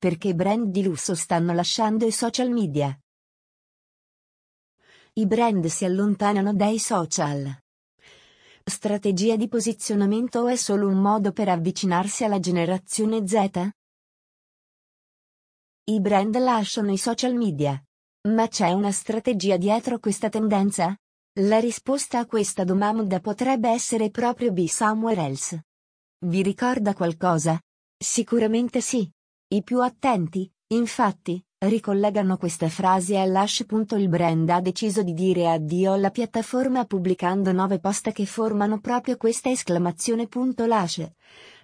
Perché brand di lusso stanno lasciando i social media. I brand si allontanano dai social. Strategia di posizionamento è solo un modo per avvicinarsi alla generazione Z? I brand lasciano i social media. Ma c'è una strategia dietro questa tendenza? La risposta a questa domanda potrebbe essere proprio Be Somewhere Else. Vi ricorda qualcosa? Sicuramente sì. I più attenti, infatti, ricollegano questa frase all'hash. Il brand ha deciso di dire addio alla piattaforma pubblicando nove post che formano proprio questa esclamazione. L'hash.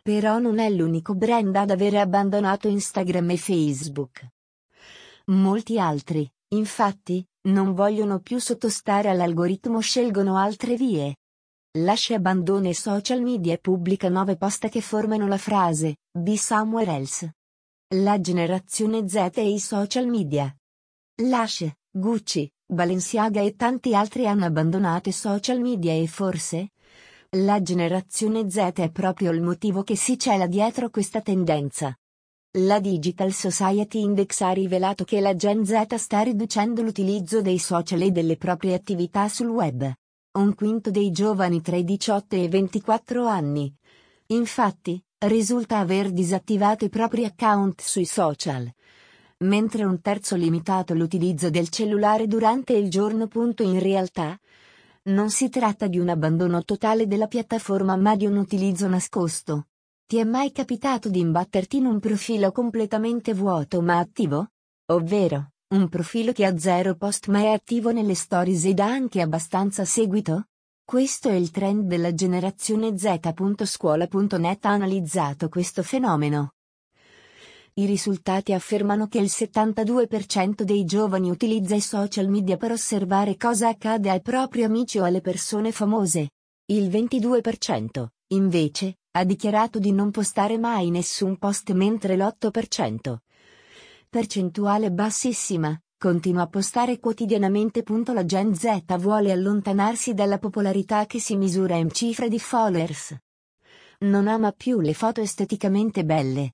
Però non è l'unico brand ad avere abbandonato Instagram e Facebook. Molti altri, infatti, non vogliono più sottostare all'algoritmo scelgono altre vie. Lascia abbandona i social media e pubblica nove post che formano la frase, Be somewhere else. La generazione Z e i social media. Lascia, Gucci, Balenciaga e tanti altri hanno abbandonato i social media e forse? La generazione Z è proprio il motivo che si cela dietro questa tendenza. La Digital Society Index ha rivelato che la Gen Z sta riducendo l'utilizzo dei social e delle proprie attività sul web. Un quinto dei giovani tra i 18 e i 24 anni. Infatti, risulta aver disattivato i propri account sui social. Mentre un terzo limitato l'utilizzo del cellulare durante il giorno. In realtà, non si tratta di un abbandono totale della piattaforma ma di un utilizzo nascosto. Ti è mai capitato di imbatterti in un profilo completamente vuoto ma attivo? Ovvero, un profilo che ha zero post ma è attivo nelle stories ed ha anche abbastanza seguito? Questo è il trend della generazione Z. Scuola.net ha analizzato questo fenomeno. I risultati affermano che il 72% dei giovani utilizza i social media per osservare cosa accade ai propri amici o alle persone famose. Il 22%, invece, ha dichiarato di non postare mai nessun post mentre l'8%. Percentuale bassissima, Continua a postare quotidianamente. La Gen Z vuole allontanarsi dalla popolarità che si misura in cifre di followers. Non ama più le foto esteticamente belle.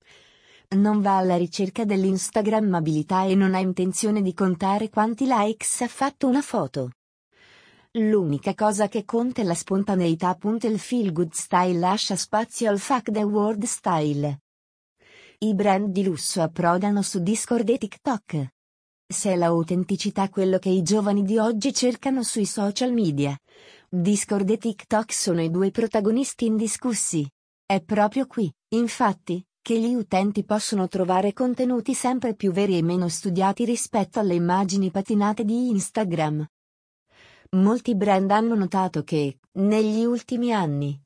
Non va alla ricerca dell'instagrammabilità e non ha intenzione di contare quanti likes ha fatto una foto. L'unica cosa che conta è la spontaneità. Il feel good style lascia spazio al fuck the world style. I brand di lusso approdano su Discord e TikTok. Se è l'autenticità quello che i giovani di oggi cercano sui social media. Discord e TikTok sono i due protagonisti indiscussi. È proprio qui, infatti, che gli utenti possono trovare contenuti sempre più veri e meno studiati rispetto alle immagini patinate di Instagram. Molti brand hanno notato che, negli ultimi anni,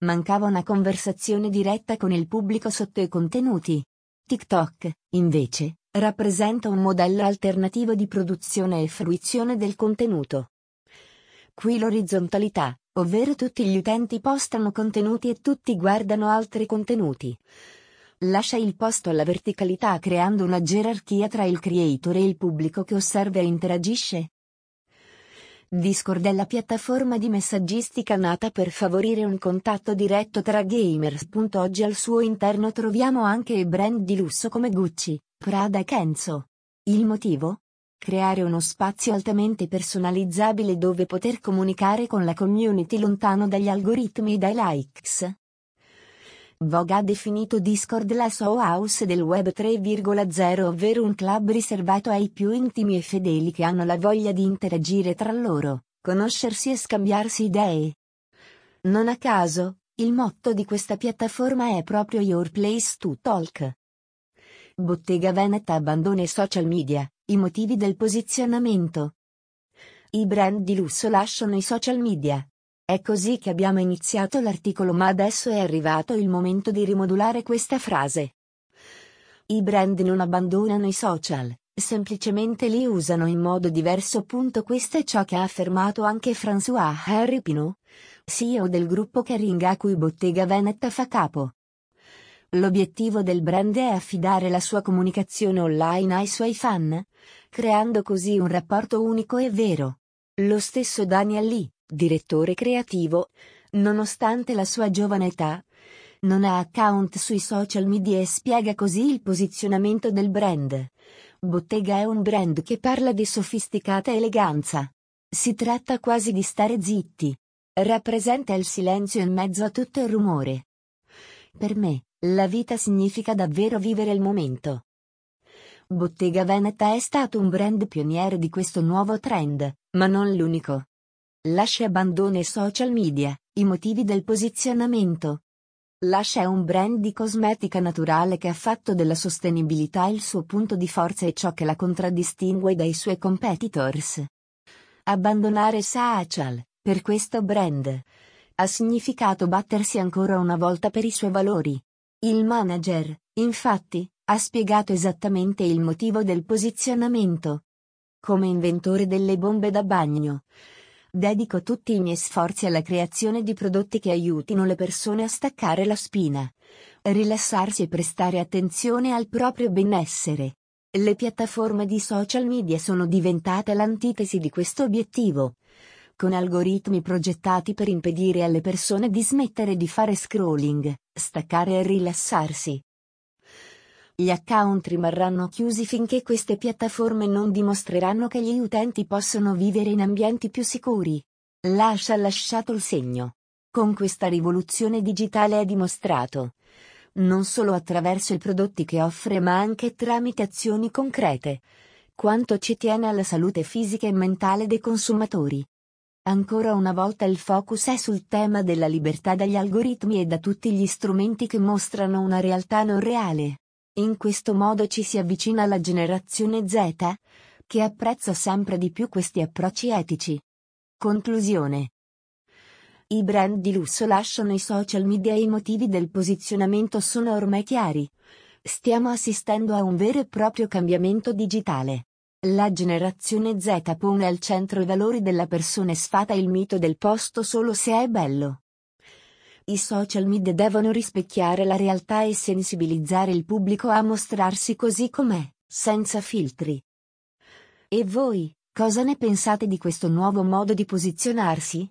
mancava una conversazione diretta con il pubblico sotto i contenuti. TikTok, invece, rappresenta un modello alternativo di produzione e fruizione del contenuto. Qui l'orizzontalità, ovvero tutti gli utenti postano contenuti e tutti guardano altri contenuti. Lascia il posto alla verticalità creando una gerarchia tra il creator e il pubblico che osserva e interagisce. Discord è la piattaforma di messaggistica nata per favorire un contatto diretto tra gamers. Oggi al suo interno troviamo anche brand di lusso come Gucci, Prada e Kenzo. Il motivo? Creare uno spazio altamente personalizzabile dove poter comunicare con la community lontano dagli algoritmi e dai likes. Vogue ha definito Discord la Soul House del Web 3,0 ovvero un club riservato ai più intimi e fedeli che hanno la voglia di interagire tra loro, conoscersi e scambiarsi idee. Non a caso, il motto di questa piattaforma è proprio Your Place to Talk. Bottega Veneta abbandona i social media, i motivi del posizionamento. I brand di lusso lasciano i social media. È così che abbiamo iniziato l'articolo ma adesso è arrivato il momento di rimodulare questa frase. I brand non abbandonano i social, semplicemente li usano in modo diverso. Questo è ciò che ha affermato anche François Harry Pinot, CEO del gruppo Kering a cui Bottega Veneta fa capo. L'obiettivo del brand è affidare la sua comunicazione online ai suoi fan, creando così un rapporto unico e vero. Lo stesso Daniel Lee, direttore creativo, nonostante la sua giovane età, Non ha account sui social media e spiega così il posizionamento del brand. Bottega è un brand che parla di sofisticata eleganza. Si tratta quasi di stare zitti. Rappresenta il silenzio in mezzo a tutto il rumore. Per me, la vita significa davvero vivere il momento. Bottega Veneta è stato un brand pioniere di questo nuovo trend, ma non l'unico. Lascia abbandona i social media, i motivi del posizionamento. Lascia è un brand di cosmetica naturale che ha fatto della sostenibilità il suo punto di forza e ciò che la contraddistingue dai suoi competitors. Abbandonare social, per questo brand, ha significato battersi ancora una volta per i suoi valori. Il manager, infatti, ha spiegato esattamente il motivo del posizionamento. Come inventore delle bombe da bagno, dedico tutti i miei sforzi alla creazione di prodotti che aiutino le persone a staccare la spina, rilassarsi e prestare attenzione al proprio benessere. Le piattaforme di social media sono diventate l'antitesi di questo obiettivo con algoritmi progettati per impedire alle persone di smettere di fare scrolling, staccare e rilassarsi. Gli account rimarranno chiusi finché queste piattaforme non dimostreranno che gli utenti possono vivere in ambienti più sicuri. Lascia lasciato il segno. Con questa rivoluzione digitale è dimostrato, non solo attraverso i prodotti che offre ma anche tramite azioni concrete, quanto ci tiene alla salute fisica e mentale dei consumatori. Ancora una volta il focus è sul tema della libertà dagli algoritmi e da tutti gli strumenti che mostrano una realtà non reale. In questo modo ci si avvicina alla generazione Z, che apprezza sempre di più questi approcci etici. Conclusione. I brand di lusso lasciano i social media e i motivi del posizionamento sono ormai chiari. Stiamo assistendo a un vero e proprio cambiamento digitale. La generazione Z pone al centro i valori della persona e sfata il mito del posto solo se è bello. I social media devono rispecchiare la realtà e sensibilizzare il pubblico a mostrarsi così com'è, senza filtri. E voi, cosa ne pensate di questo nuovo modo di posizionarsi?